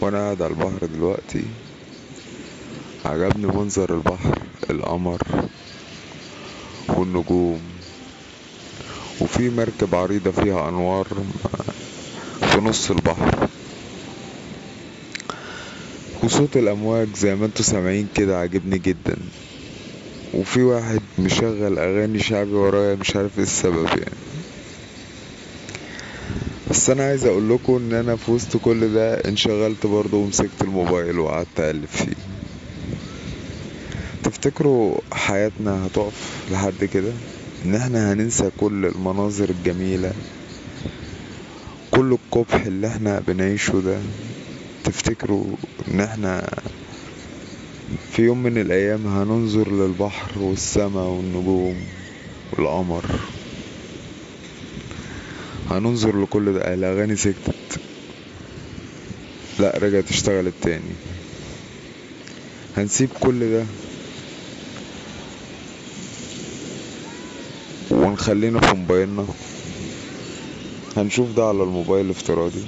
وأنا قاعد على البحر دلوقتي. عجبني منظر البحر القمر والنجوم. وفي مركب عريضة فيها أنوار في نص البحر. وصوت الأمواج زي ما أنتوا سامعين كده عاجبني جدا. وفي واحد مشغل أغاني شعبي ورايا مش عارف إيه السبب يعني. بس أنا عايز أقول لكم إن أنا في وسط كل ده انشغلت برضه ومسكت الموبايل وقعدت أقلب فيه. تفتكروا حياتنا هتقف لحد كده؟ إن إحنا هننسى كل المناظر الجميلة كل القبح اللي إحنا بنعيشه ده؟ تفتكروا إن إحنا في يوم من الأيام هننظر للبحر والسماء والنجوم والقمر؟ هننظر لكل ده. الاغاني سكتت لا رجعت اشتغلت تاني هنسيب كل ده. ونخلينا في موبايلنا هنشوف ده على الموبايل الافتراضي